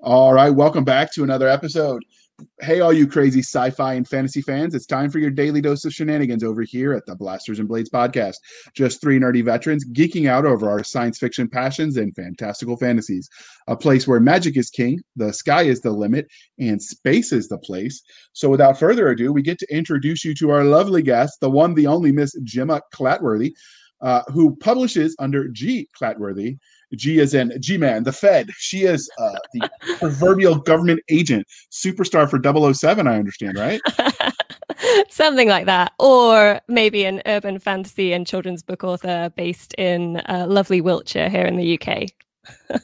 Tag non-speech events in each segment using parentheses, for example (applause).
All right, welcome back to another episode. Hey, all you crazy sci fi and fantasy fans, it's time for your daily dose of shenanigans over here at the Blasters and Blades podcast. Just three nerdy veterans geeking out over our science fiction passions and fantastical fantasies. A place where magic is king, the sky is the limit, and space is the place. So, without further ado, we get to introduce you to our lovely guest, the one, the only Miss Gemma Clatworthy, uh, who publishes under G. Clatworthy G is in G Man, the Fed. She is uh, the proverbial government agent, superstar for 007, I understand, right? (laughs) Something like that. Or maybe an urban fantasy and children's book author based in uh, lovely Wiltshire here in the UK. (laughs)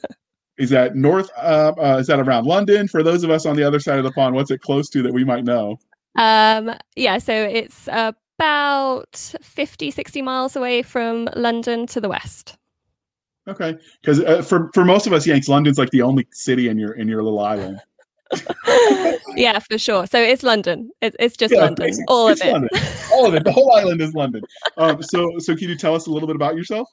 is that north? Uh, uh, is that around London? For those of us on the other side of the pond, what's it close to that we might know? Um, yeah, so it's about 50, 60 miles away from London to the west. Okay, because uh, for for most of us Yanks, London's like the only city in your in your little island. (laughs) yeah, for sure. So it's London. It, it's just yeah, London. All of it. London. All of it. The whole island is London. Um, so so can you tell us a little bit about yourself?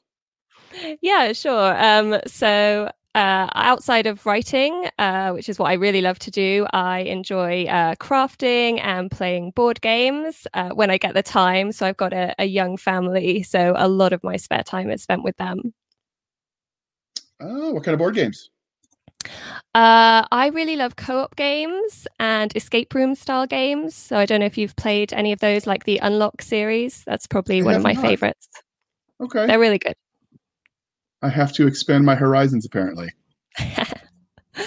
Yeah, sure. Um, so uh, outside of writing, uh, which is what I really love to do, I enjoy uh, crafting and playing board games uh, when I get the time. So I've got a, a, young family, so a lot of my spare time is spent with them. Oh, what kind of board games? Uh, I really love co-op games and escape room style games. So I don't know if you've played any of those, like the Unlock series. That's probably I one of my not. favorites. Okay, they're really good. I have to expand my horizons, apparently. (laughs) what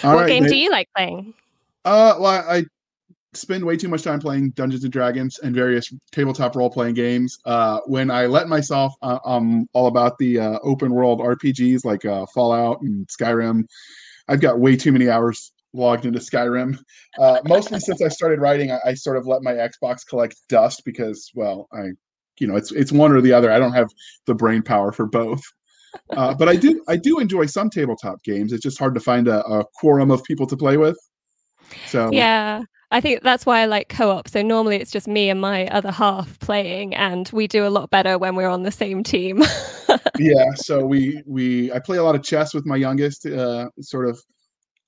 right, game do you like playing? Uh, well, I spend way too much time playing Dungeons and Dragons and various tabletop role playing games. Uh, when I let myself, uh, um, all about the uh, open world RPGs like uh, Fallout and Skyrim. I've got way too many hours logged into Skyrim. Uh, mostly since I started writing, I, I, sort of let my Xbox collect dust because, well, I, you know, it's it's one or the other. I don't have the brain power for both. Uh, but I do I do enjoy some tabletop games. It's just hard to find a, a quorum of people to play with. So yeah, I think that's why I like co-op. So normally it's just me and my other half playing, and we do a lot better when we're on the same team. (laughs) yeah. So we we I play a lot of chess with my youngest. Uh, sort of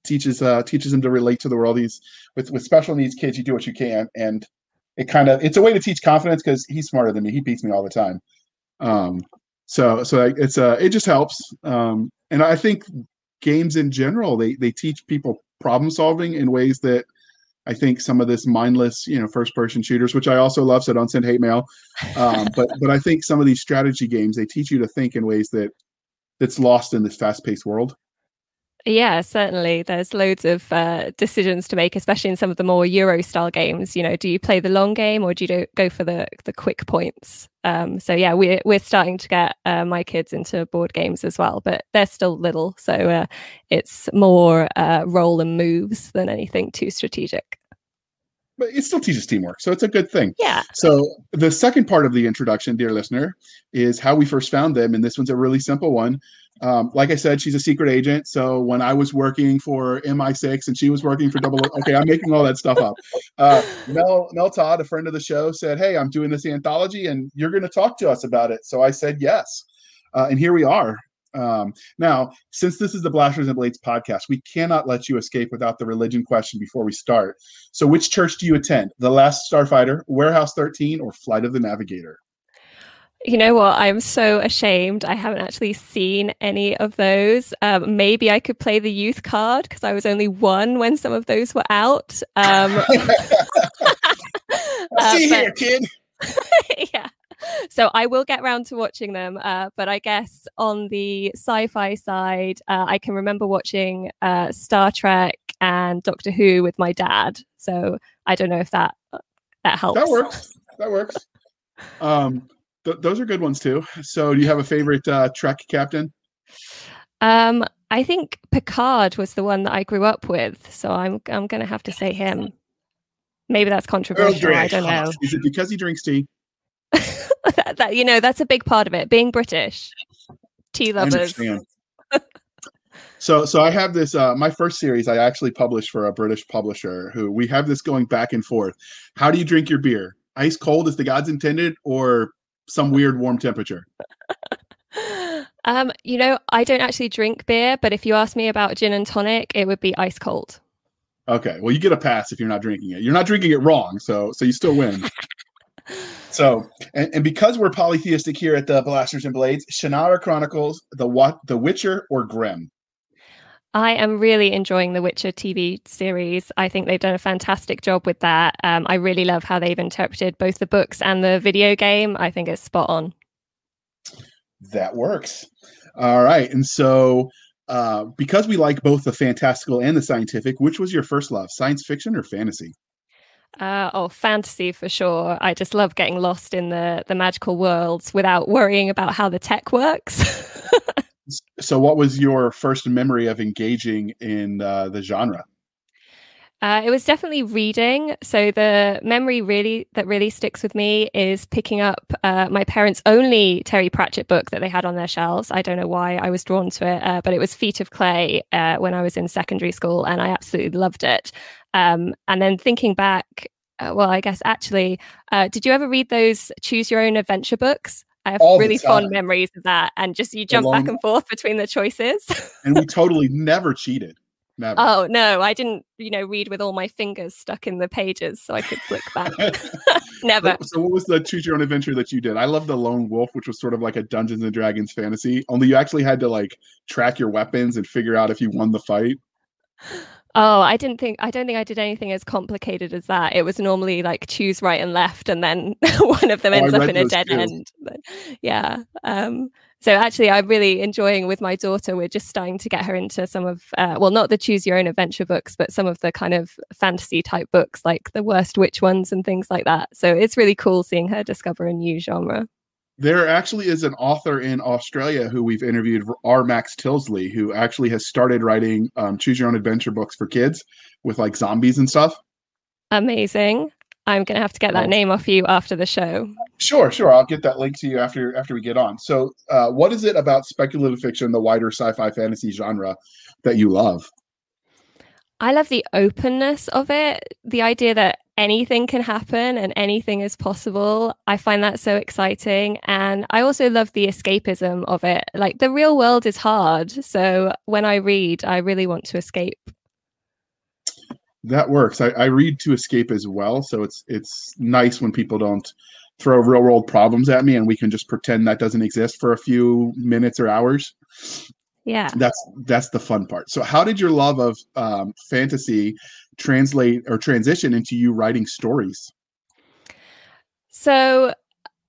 teaches uh, teaches him to relate to the world. He's with with special needs kids. You do what you can, and it kind of it's a way to teach confidence because he's smarter than me. He beats me all the time. Um, so so it's uh it just helps. Um, and I think games in general they they teach people problem solving in ways that I think some of this mindless, you know, first person shooters, which I also love, so don't send hate mail. Um, (laughs) but but I think some of these strategy games they teach you to think in ways that that's lost in this fast paced world. Yeah, certainly. There's loads of uh, decisions to make, especially in some of the more Euro style games. You know, do you play the long game or do you go for the the quick points? Um, so yeah, we're we're starting to get uh, my kids into board games as well, but they're still little, so uh, it's more uh, roll and moves than anything too strategic but it still teaches teamwork. So it's a good thing. Yeah. So the second part of the introduction, dear listener, is how we first found them. And this one's a really simple one. Um, like I said, she's a secret agent. So when I was working for MI6 and she was working for Double, okay, I'm making all that stuff up. Uh, Mel Mel Todd, a friend of the show, said, "Hey, I'm doing this anthology, and you're going to talk to us about it." So I said yes, uh, and here we are. Um, now, since this is the Blasters and Blades podcast, we cannot let you escape without the religion question before we start. So, which church do you attend? The Last Starfighter, Warehouse 13, or Flight of the Navigator? You know what? I'm so ashamed. I haven't actually seen any of those. Um, maybe I could play the youth card because I was only one when some of those were out. Um, (laughs) (laughs) uh, see but, here, kid. (laughs) yeah (laughs) so I will get round to watching them. Uh, but I guess on the sci-fi side, uh, I can remember watching uh, Star Trek and Doctor Who with my dad. So I don't know if that that helps. That works. That works. Um, th- those are good ones too. So do you have a favorite uh, Trek captain? Um, I think Picard was the one that I grew up with, so I'm I'm going to have to say him. Maybe that's controversial. I don't know. Is it because he drinks tea? (laughs) that, that, you know that's a big part of it being british tea lovers (laughs) so so i have this uh my first series i actually published for a british publisher who we have this going back and forth how do you drink your beer ice cold as the gods intended or some weird warm temperature (laughs) Um, you know, I don't actually drink beer, but if you ask me about gin and tonic, it would be ice cold. Okay, well, you get a pass if you're not drinking it. You're not drinking it wrong, so so you still win. So, and, and because we're polytheistic here at the Blasters and Blades, Shannara Chronicles, the what, The Witcher, or Grimm. I am really enjoying the Witcher TV series. I think they've done a fantastic job with that. Um, I really love how they've interpreted both the books and the video game. I think it's spot on. That works. All right. And so, uh, because we like both the fantastical and the scientific, which was your first love, science fiction or fantasy? Uh, oh, fantasy for sure. I just love getting lost in the the magical worlds without worrying about how the tech works. (laughs) so, what was your first memory of engaging in uh, the genre? Uh, it was definitely reading. So the memory really that really sticks with me is picking up uh, my parents' only Terry Pratchett book that they had on their shelves. I don't know why I was drawn to it, uh, but it was Feet of Clay uh, when I was in secondary school, and I absolutely loved it. Um, and then thinking back, uh, well, I guess actually, uh, did you ever read those Choose Your Own Adventure books? I have All really fond memories of that, and just you jump back and forth between the choices. and we (laughs) totally never cheated. Never. Oh no, I didn't. You know, read with all my fingers stuck in the pages so I could flick back. (laughs) (laughs) Never. So, what was the choose your own adventure that you did? I love the Lone Wolf, which was sort of like a Dungeons and Dragons fantasy. Only you actually had to like track your weapons and figure out if you won the fight. Oh, I didn't think I don't think I did anything as complicated as that. It was normally like choose right and left, and then (laughs) one of them oh, ends up in a dead too. end. But, yeah. Um, so actually, I'm really enjoying with my daughter. We're just starting to get her into some of, uh, well, not the choose your own adventure books, but some of the kind of fantasy type books, like the worst witch ones and things like that. So it's really cool seeing her discover a new genre. There actually is an author in Australia who we've interviewed, R. Max Tilsley, who actually has started writing um, choose your own adventure books for kids with like zombies and stuff. Amazing. I'm going to have to get that name off you after the show. Sure, sure. I'll get that link to you after after we get on. So, uh, what is it about speculative fiction, the wider sci-fi fantasy genre, that you love? I love the openness of it, the idea that anything can happen and anything is possible. I find that so exciting. And I also love the escapism of it. Like the real world is hard. So when I read, I really want to escape that works. I, I read to escape as well, so it's it's nice when people don't throw real world problems at me and we can just pretend that doesn't exist for a few minutes or hours. Yeah, that's that's the fun part. So, how did your love of um, fantasy translate or transition into you writing stories? So,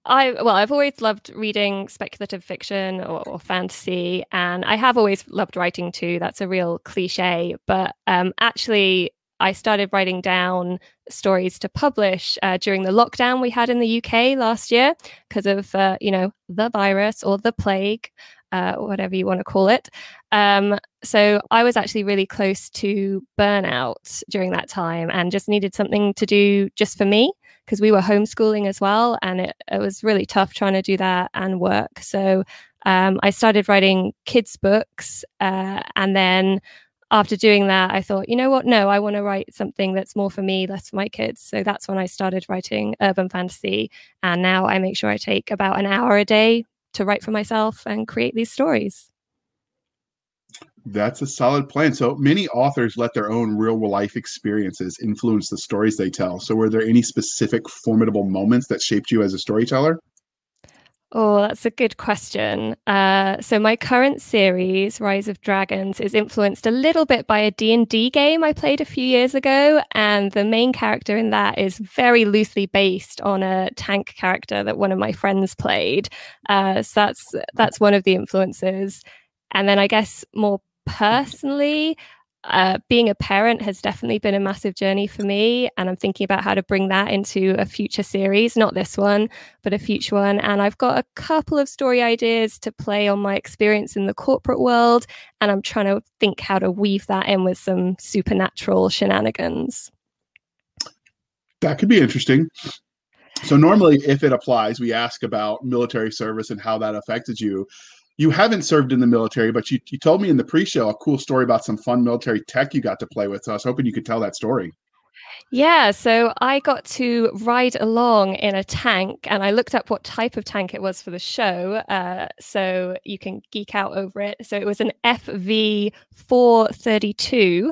I well, I've always loved reading speculative fiction or, or, fantasy, and I have always loved writing too. That's a real cliche, but um, actually, I started writing down stories to publish uh, during the lockdown we had in the UK last year because of, uh, you know, the virus or the plague, uh, whatever you want to call it. Um, so I was actually really close to burnout during that time and just needed something to do just for me because we were homeschooling as well. And it, it was really tough trying to do that and work. So um, I started writing kids' books uh, and then after doing that, I thought, you know what? No, I want to write something that's more for me, less for my kids. So that's when I started writing urban fantasy. And now I make sure I take about an hour a day to write for myself and create these stories. That's a solid plan. So many authors let their own real life experiences influence the stories they tell. So, were there any specific formidable moments that shaped you as a storyteller? Oh, that's a good question. Uh, so my current series, Rise of Dragons, is influenced a little bit by a D&D game I played a few years ago, and the main character in that is very loosely based on a tank character that one of my friends played. Uh, so that's that's one of the influences. And then I guess more personally, uh, being a parent has definitely been a massive journey for me. And I'm thinking about how to bring that into a future series, not this one, but a future one. And I've got a couple of story ideas to play on my experience in the corporate world. And I'm trying to think how to weave that in with some supernatural shenanigans. That could be interesting. So, normally, if it applies, we ask about military service and how that affected you you haven't served in the military, but you, you told me in the pre-show a cool story about some fun military tech you got to play with. So I was hoping you could tell that story. Yeah, so I got to ride along in a tank and I looked up what type of tank it was for the show. Uh, so you can geek out over it. So it was an FV 432,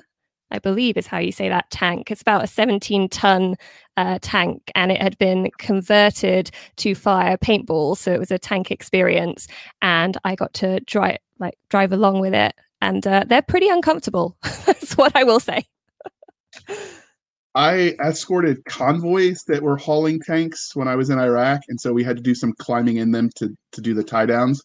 I believe is how you say that tank. It's about a 17 ton uh, tank and it had been converted to fire paintballs. So it was a tank experience. And I got to drive, like, drive along with it. And uh, they're pretty uncomfortable. (laughs) That's what I will say. I escorted convoys that were hauling tanks when I was in Iraq, and so we had to do some climbing in them to to do the tie downs,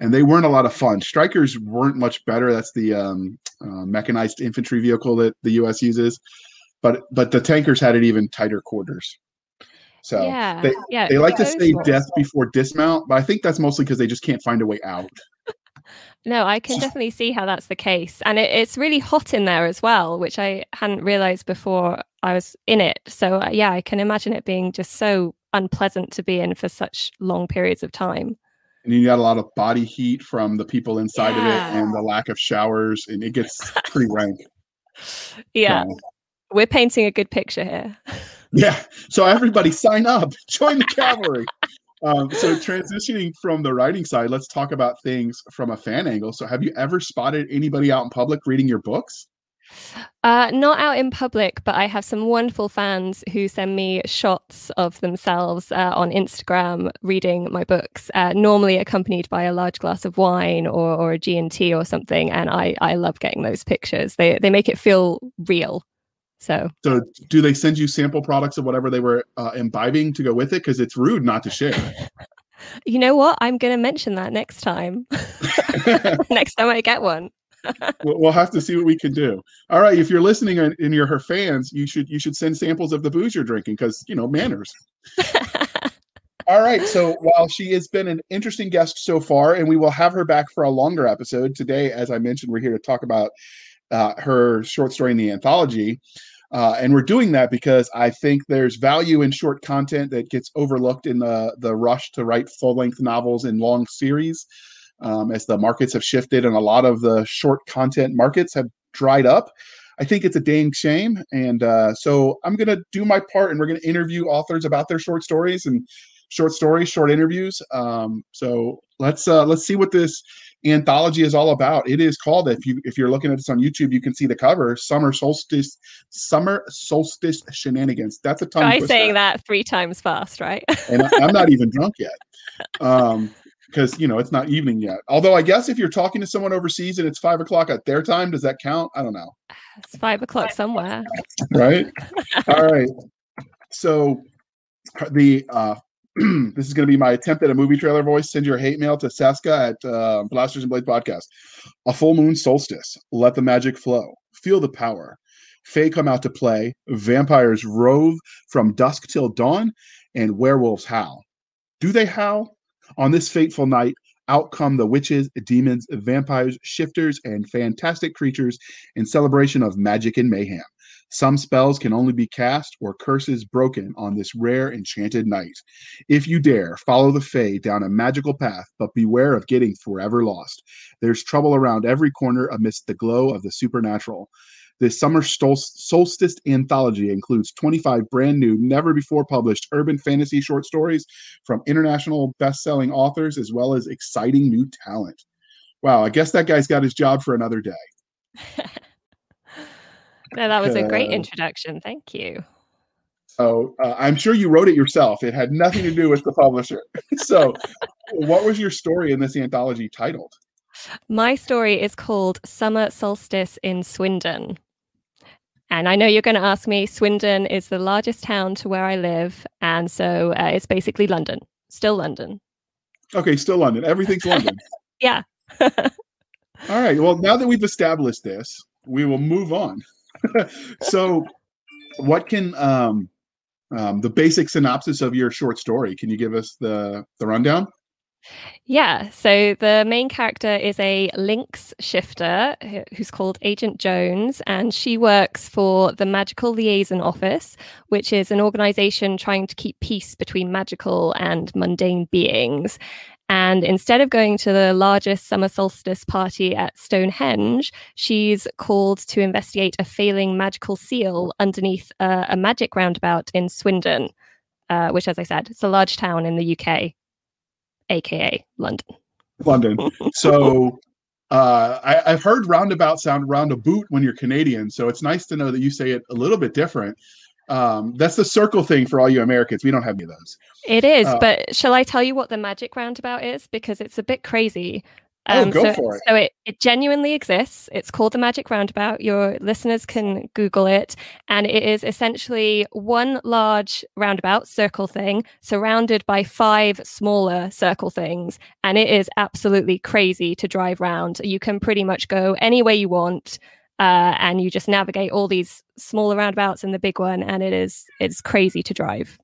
and they weren't a lot of fun. Strykers weren't much better. That's the um, uh, mechanized infantry vehicle that the U.S. uses, but but the tankers had it even tighter quarters. So yeah, they, yeah, they like to say death before dismount, but I think that's mostly because they just can't find a way out. (laughs) No, I can definitely see how that's the case. And it, it's really hot in there as well, which I hadn't realized before I was in it. So, uh, yeah, I can imagine it being just so unpleasant to be in for such long periods of time. And you got a lot of body heat from the people inside yeah. of it and the lack of showers, and it gets pretty rank. Yeah. So. We're painting a good picture here. (laughs) Yeah. So, everybody sign up, (laughs) join the cavalry. Um, so transitioning from the writing side, let's talk about things from a fan angle. So have you ever spotted anybody out in public reading your books? Uh, not out in public, but I have some wonderful fans who send me shots of themselves uh, on Instagram reading my books, uh, normally accompanied by a large glass of wine or, or a G&T or something. And I, I love getting those pictures. They, they make it feel real. So, so do they send you sample products of whatever they were uh, imbibing to go with it? Because it's rude not to share. (laughs) you know what? I'm going to mention that next time. (laughs) (laughs) next time I get one. We'll have to see what we can do. All right, if you're listening and you're her fans, you should you should send samples of the booze you're drinking because you know manners. (laughs) All right. So while she has been an interesting guest so far, and we will have her back for a longer episode today, as I mentioned, we're here to talk about uh, her short story in the anthology. Uh, and we're doing that because I think there's value in short content that gets overlooked in the the rush to write full length novels in long series. Um, as the markets have shifted and a lot of the short content markets have dried up. I think it's a dang shame. And uh, so I'm going to do my part and we're going to interview authors about their short stories and short stories, short interviews. Um, so let's uh, let's see what this anthology is all about. It is called if you if you're looking at this on YouTube, you can see the cover. Summer solstice, summer solstice shenanigans. That's a tongue. Try saying that three times fast, right? and I, am not even drunk yet, (laughs) um, because you know it's not evening yet. Although I guess if you're talking to someone overseas and it's five o'clock at their time, does that count? I don't know. (sighs) It's five o'clock somewhere, (laughs) right? all right. So the uh, (clears throat) this is going to be my attempt at a movie trailer voice. Send your hate mail to Cisca at uh, Blasters and Blade Podcast. A full moon solstice. Let the magic flow. Feel the power. Fae come out to play. Vampires rove from dusk till dawn, and werewolves howl. Do they howl? On this fateful night, out come the witches, demons, vampires, shifters, and fantastic creatures in celebration of magic and mayhem. Some spells can only be cast or curses broken on this rare enchanted night. If you dare, follow the Fae down a magical path, but beware of getting forever lost. There's trouble around every corner amidst the glow of the supernatural. This summer solstice anthology includes 25 brand new, never before published urban fantasy short stories from international best selling authors, as well as exciting new talent. Wow, I guess that guy's got his job for another day. (laughs) No, that was a great introduction. Thank you. So uh, I'm sure you wrote it yourself. It had nothing to do with the publisher. (laughs) so, what was your story in this anthology titled? My story is called Summer Solstice in Swindon. And I know you're going to ask me, Swindon is the largest town to where I live. And so uh, it's basically London, still London. Okay, still London. Everything's London. (laughs) yeah. (laughs) All right. Well, now that we've established this, we will move on. (laughs) so, what can um, um, the basic synopsis of your short story? Can you give us the the rundown? Yeah, so the main character is a Lynx shifter who's called Agent Jones, and she works for the Magical Liaison Office, which is an organization trying to keep peace between magical and mundane beings. And instead of going to the largest summer solstice party at Stonehenge, she's called to investigate a failing magical seal underneath uh, a magic roundabout in Swindon, uh, which, as I said, it's a large town in the UK, aka London. London. (laughs) So uh, I, have heard roundabout sound roundabout when you're Canadian. So it's nice to know that you say it a little bit different. Um, that's the circle thing for all you Americans. We don't have any of those. It is, uh, but shall I tell you what the magic roundabout is? Because it's a bit crazy. Oh, um, oh, go so, for it. So it, it genuinely exists. It's called the Magic Roundabout. Your listeners can Google it. And it is essentially one large roundabout circle thing surrounded by five smaller circle things. And it is absolutely crazy to drive round. You can pretty much go any way you want uh, and you just navigate all these smaller roundabouts and the big one, and it is it's crazy to drive.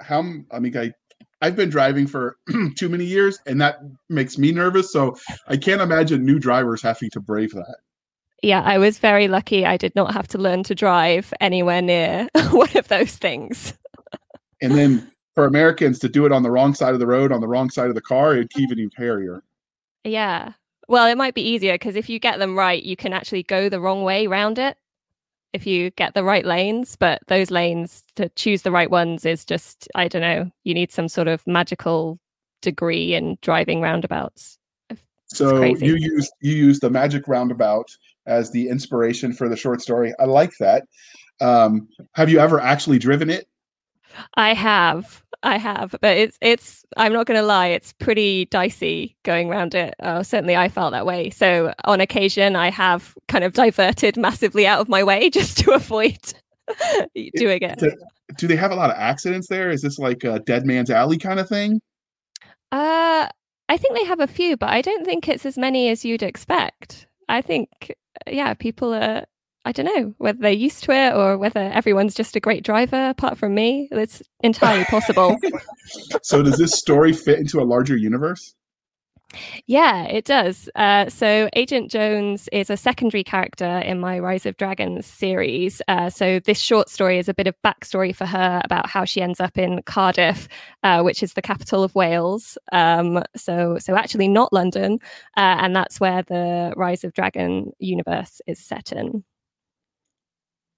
How I mean, I I've been driving for (clears throat) too many years, and that makes me nervous. So I can't imagine new drivers having to brave that. Yeah, I was very lucky. I did not have to learn to drive anywhere near (laughs) one of those things. and then for Americans to do it on the wrong side of the road, on the wrong side of the car, it'd even hairier. Yeah, well, it might be easier because if you get them right, you can actually go the wrong way around it if you get the right lanes. But those lanes to choose the right ones is just, I don't know, you need some sort of magical degree in driving roundabouts. so you use you use the magic roundabout as the inspiration for the short story. I like that. Um, have you ever actually driven it? I have. I have, but it's it's. I'm not going to lie. It's pretty dicey going around it. Uh, certainly, I felt that way. So on occasion, I have kind of diverted (laughs) massively out of my way (laughs) just to avoid (laughs) doing it. Do, do they have a lot of accidents there? Is this like a dead man's alley kind of thing? Uh, I think they have a few, but I don't think it's as many as you'd expect. I think, yeah, people are I don't know whether they're used to it or whether everyone's just a great driver apart from me. It's entirely possible. (laughs) so, does this story fit into a larger universe? Yeah, it does. Uh, so, Agent Jones is a secondary character in my Rise of Dragons series. Uh, so, this short story is a bit of backstory for her about how she ends up in Cardiff, uh, which is the capital of Wales. Um, so, so actually not London, uh, and that's where the Rise of Dragon universe is set in.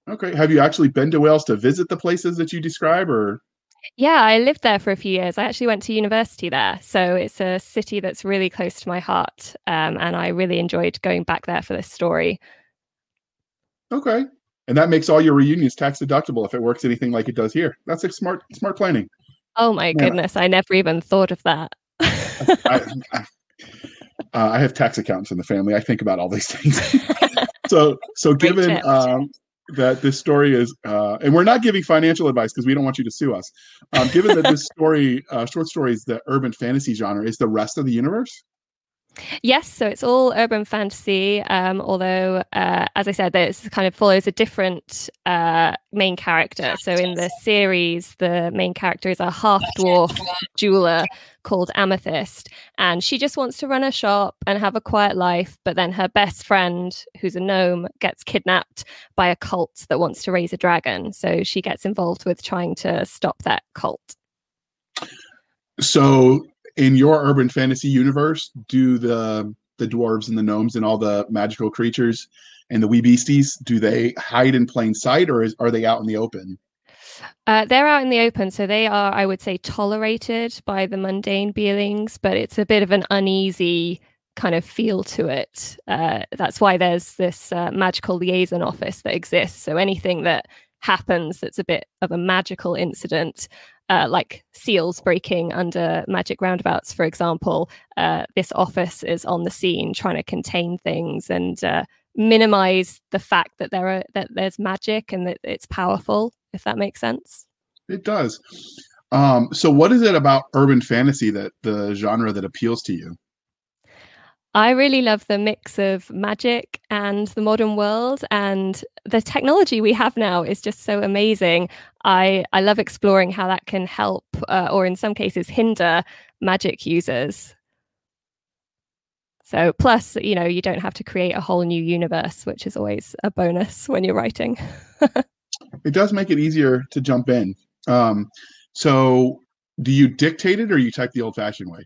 Okay. Have you actually been to Wales to visit the places that you describe or? Yeah, I lived there for a few years. I actually went to university there. So it's a city that's really close to my heart. Um, and I really enjoyed going back there for this story. Okay. And that makes all your reunions tax deductible if it works anything like it does here. That's a smart, smart planning. Oh my goodness. I never even thought of that. (laughs) I, (laughs) I, uh, I, have tax accountants in the family. I think about all these things. (laughs) so, so given, um, that this story is, uh, and we're not giving financial advice because we don't want you to sue us. Um, given that this (laughs) story, uh, short story, is the urban fantasy genre, is the rest of the universe? Yes, so it's all urban fantasy. Um, although, uh, as I said, this kind of follows a different uh, main character. So in the series, the main character is a half dwarf jeweler called Amethyst, and she just wants to run a shop and have a quiet life. But then her best friend, who's a gnome, gets kidnapped by a cult that wants to raise a dragon. So she gets involved with trying to stop that cult. So in your urban fantasy universe, do the the dwarves and the gnomes and all the magical creatures and the wee beasties do they hide in plain sight or is, are they out in the open? Uh, they're out in the open, so they are, I would say, tolerated by the mundane beings, but it's a bit of an uneasy kind of feel to it. Uh, that's why there's this uh, magical liaison office that exists. So anything that happens that's a bit of a magical incident uh, like seals breaking under magic roundabouts, for example, uh, this office is on the scene trying to contain things and uh, minimize the fact that there are that there's magic and that it's powerful. If that makes sense. It does. Um, so, what is it about urban fantasy that the genre that appeals to you? I really love the mix of magic and the modern world and the technology we have now is just so amazing. I, I love exploring how that can help uh, or in some cases hinder magic users. So plus, you know, you don't have to create a whole new universe, which is always a bonus (laughs) when you're writing. it does make it easier to jump in. Um, so Do you dictate it or you type the old fashioned way?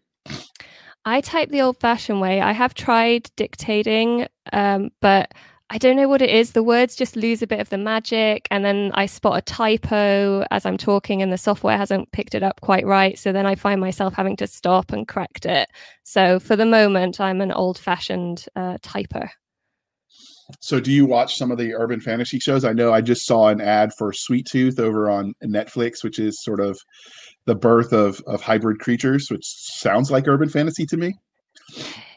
I type the old fashioned way. I have tried dictating, um, but I don't know what it is. The words just lose a bit of the magic. And then I spot a typo as I'm talking, and the software hasn't picked it up quite right. So then I find myself having to stop and correct it. So for the moment, I'm an old fashioned uh, typer. So, do you watch some of the urban fantasy shows? I know I just saw an ad for Sweet Tooth over on Netflix, which is sort of the birth of of hybrid creatures, which sounds like urban fantasy to me.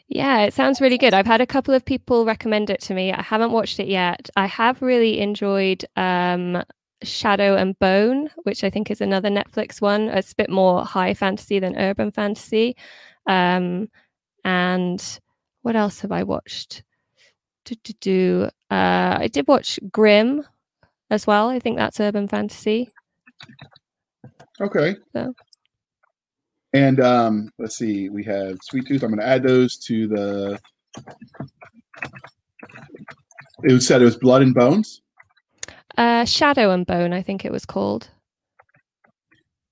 Yeah, it sounds really good. I've had a couple of people recommend it to me. I haven't watched it yet. I have really enjoyed um, Shadow and Bone, which I think is another Netflix one. It's a bit more high fantasy than urban fantasy. Um, and what else have I watched? Do, do, do. Uh, I did watch Grimm as well. I think that's urban fantasy. Okay. So. And um, let's see, we have Sweet Tooth. I'm going to add those to the. It was said it was Blood and Bones. Uh, Shadow and Bone, I think it was called.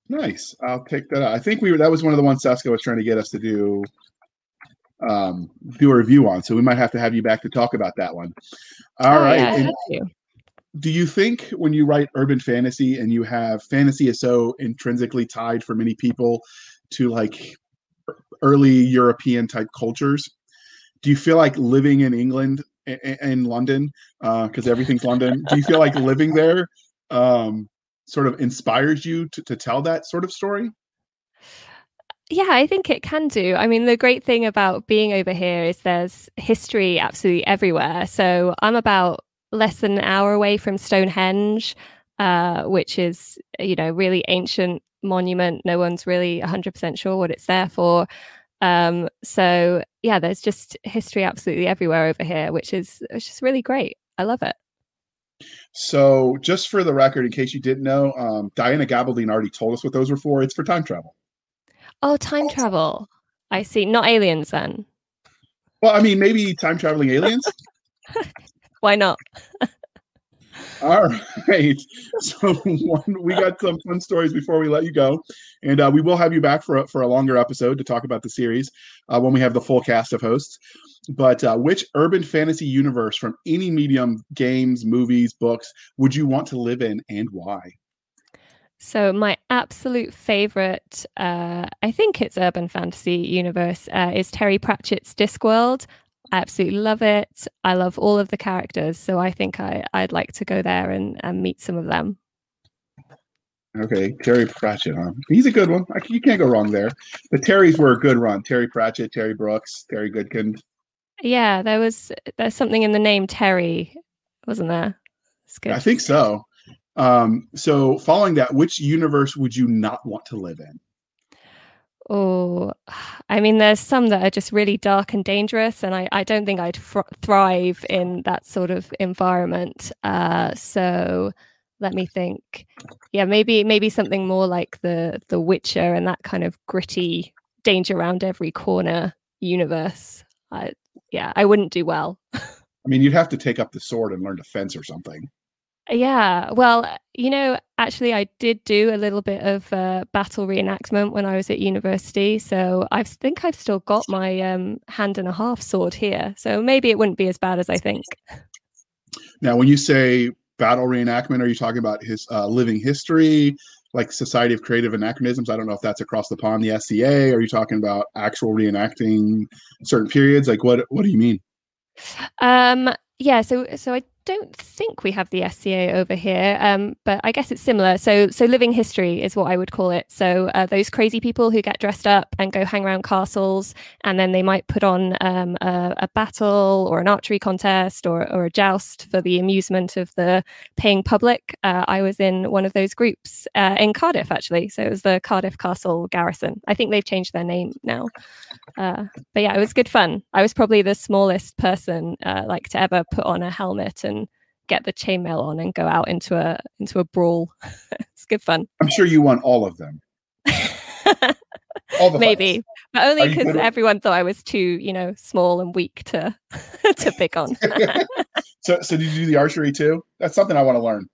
Nice. I'll take that out. I think we were that was one of the ones Cisca was trying to get us to do um do a review on. So we might have to have you back to talk about that one. All oh, right. Yeah, do you think when you write urban fantasy and you have fantasy is so intrinsically tied for many people to like early European type cultures, do you feel like living in England in London because uh, everything's London? Do you feel like living there um, sort of inspires you to, to tell that sort of story? Yeah, I think it can do. I mean, the great thing about being over here is there's history absolutely everywhere. So I'm about less than an hour away from Stonehenge, uh, which is, you know, really ancient monument. No one's really 100% sure what it's there for. Um, so yeah, there's just history absolutely everywhere over here, which is is really great. I love it. So, just for the record, in case you didn't know, um, Diana Gabaldon already told us what those were for. It's for time travel. Oh, time travel. I see. Not aliens then. Well, I mean, maybe time traveling aliens. (laughs) Why not? All right. So one, we got some fun stories before we let you go, and uh, we will have you back for a, for a longer episode to talk about the series uh, when we have the full cast of hosts. But uh, which urban fantasy universe from any medium, games, movies, books, would you want to live in, and why? So my absolute favorite, uh, I think it's urban fantasy universe, uh, is Terry Pratchett's Discworld. I absolutely love it. I love all of the characters, so I think I, I'd like to go there and, and meet some of them. Okay, Terry Pratchett, huh? He's a good one. You can't go wrong there. The Terrys were a good run. Terry Pratchett, Terry Brooks, Terry Goodkind. Yeah, there was there's something in the name Terry, wasn't there? I think so. Um, so following that, which universe would you not want to live in? Oh, I mean, there's some that are just really dark and dangerous, and I, I don't think I'd fr- thrive in that sort of environment. Uh, so let me think. Yeah, maybe maybe something more like the the Witcher and that kind of gritty danger around every corner universe. I, yeah, I wouldn't do well. (laughs) I mean, you'd have to take up the sword and learn to fence or something. Yeah, well, you know, actually, I did do a little bit of uh, battle reenactment when I was at university. So I think I've still got my um, hand and a half sword here. So maybe it wouldn't be as bad as I think. Now, when you say battle reenactment, are you talking about his uh, living history, like Society of Creative Anachronisms? I don't know if that's across the pond, the SCA. Are you talking about actual reenacting certain periods? Like, what what do you mean? Um, yeah, so so I don't think we have the SCA over here, um, but I guess it's similar. So, so living history is what I would call it. So, uh, those crazy people who get dressed up and go hang around castles, and then they might put on um, a, a, battle or an archery contest or, or, a joust for the amusement of the paying public. Uh, I was in one of those groups uh, in Cardiff, actually. So, it was the Cardiff Castle Garrison. I think they've changed their name now. Uh, but yeah, it was good fun. I was probably the smallest person uh, like to ever put on a helmet and get the chainmail on and go out into a into a brawl. (laughs) it's good fun. I'm sure you won all of them. all the Maybe, fights. but only because everyone thought I was too, you know, small and weak to (laughs) to pick on. (laughs) so, so did you do the archery too? That's something I want to learn.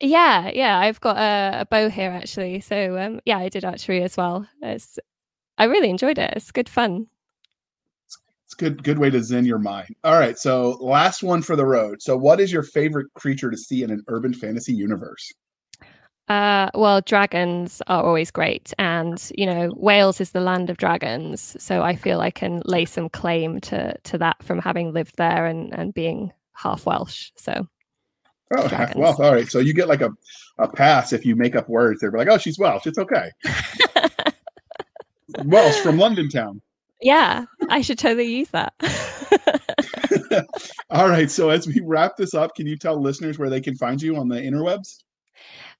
Yeah, yeah, I've got a, a bow here actually. So um, yeah, I did archery as well. It's, I really enjoyed it. It's good fun. It's good, good way to zen your mind. All right, so last one for the road. So, what is your favorite creature to see in an urban fantasy universe? Uh, well, dragons are always great, and you know Wales is the land of dragons, so I feel I can lay some claim to to that from having lived there and and being half Welsh. So, oh dragons. well, all right. So you get like a a pass if you make up words. They're like, oh, she's Welsh. It's okay. (laughs) Welsh from London town. Yeah, I should totally use that. (laughs) all right. So as we wrap this up, can you tell listeners where they can find you on the interwebs?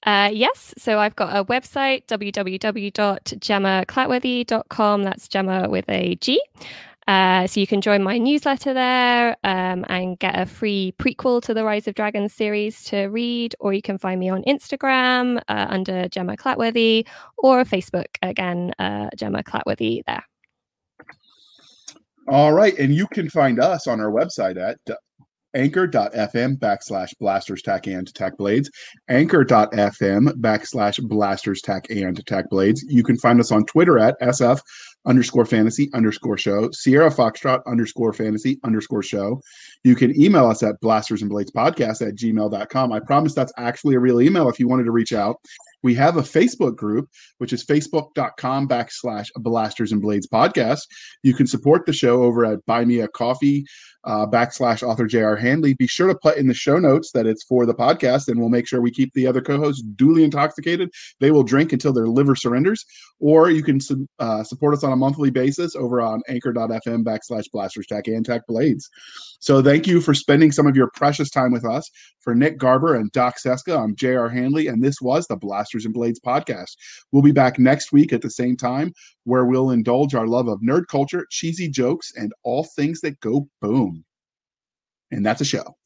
Uh, yes, so I've got a website, www.gemmaclatworthy.com. That's Gemma with a G. Uh, so you can join my newsletter there um, and get a free prequel to the Rise of Dragons series to read, or you can find me on Instagram uh, under Gemma Clatworthy or Facebook again, uh, Gemma Clatworthy there. All right, and you can find us on our website at anchor.fm backslash blasters tack and tack blades anchor.fm backslash blasters tack and tack blades. You can find us on twitter at sf underscore fantasy underscore show sierra foxtrot underscore fantasy underscore show. You can email us at blasters and blades podcast at gmail.com i promise that's actually a real email if you wanted to reach out we have a Facebook group, which is facebook.com backslash blasters and blades podcast. You can support the show over at Buy Me a Coffee uh, backslash author J.R. Handley. Be sure to put in the show notes that it's for the podcast, and we'll make sure we keep the other co hosts duly intoxicated. They will drink until their liver surrenders. Or you can uh, support us on a monthly basis over on anchor.fm backslash blasters tack and tack blades. So thank you for spending some of your precious time with us. For Nick Garber and Doc Cisca, I'm J.R. Handley, and this was the Blasters and Blades podcast. We'll be back next week at the same time where we'll indulge our love of nerd culture, cheesy jokes, and all things that go boom. And that's a show.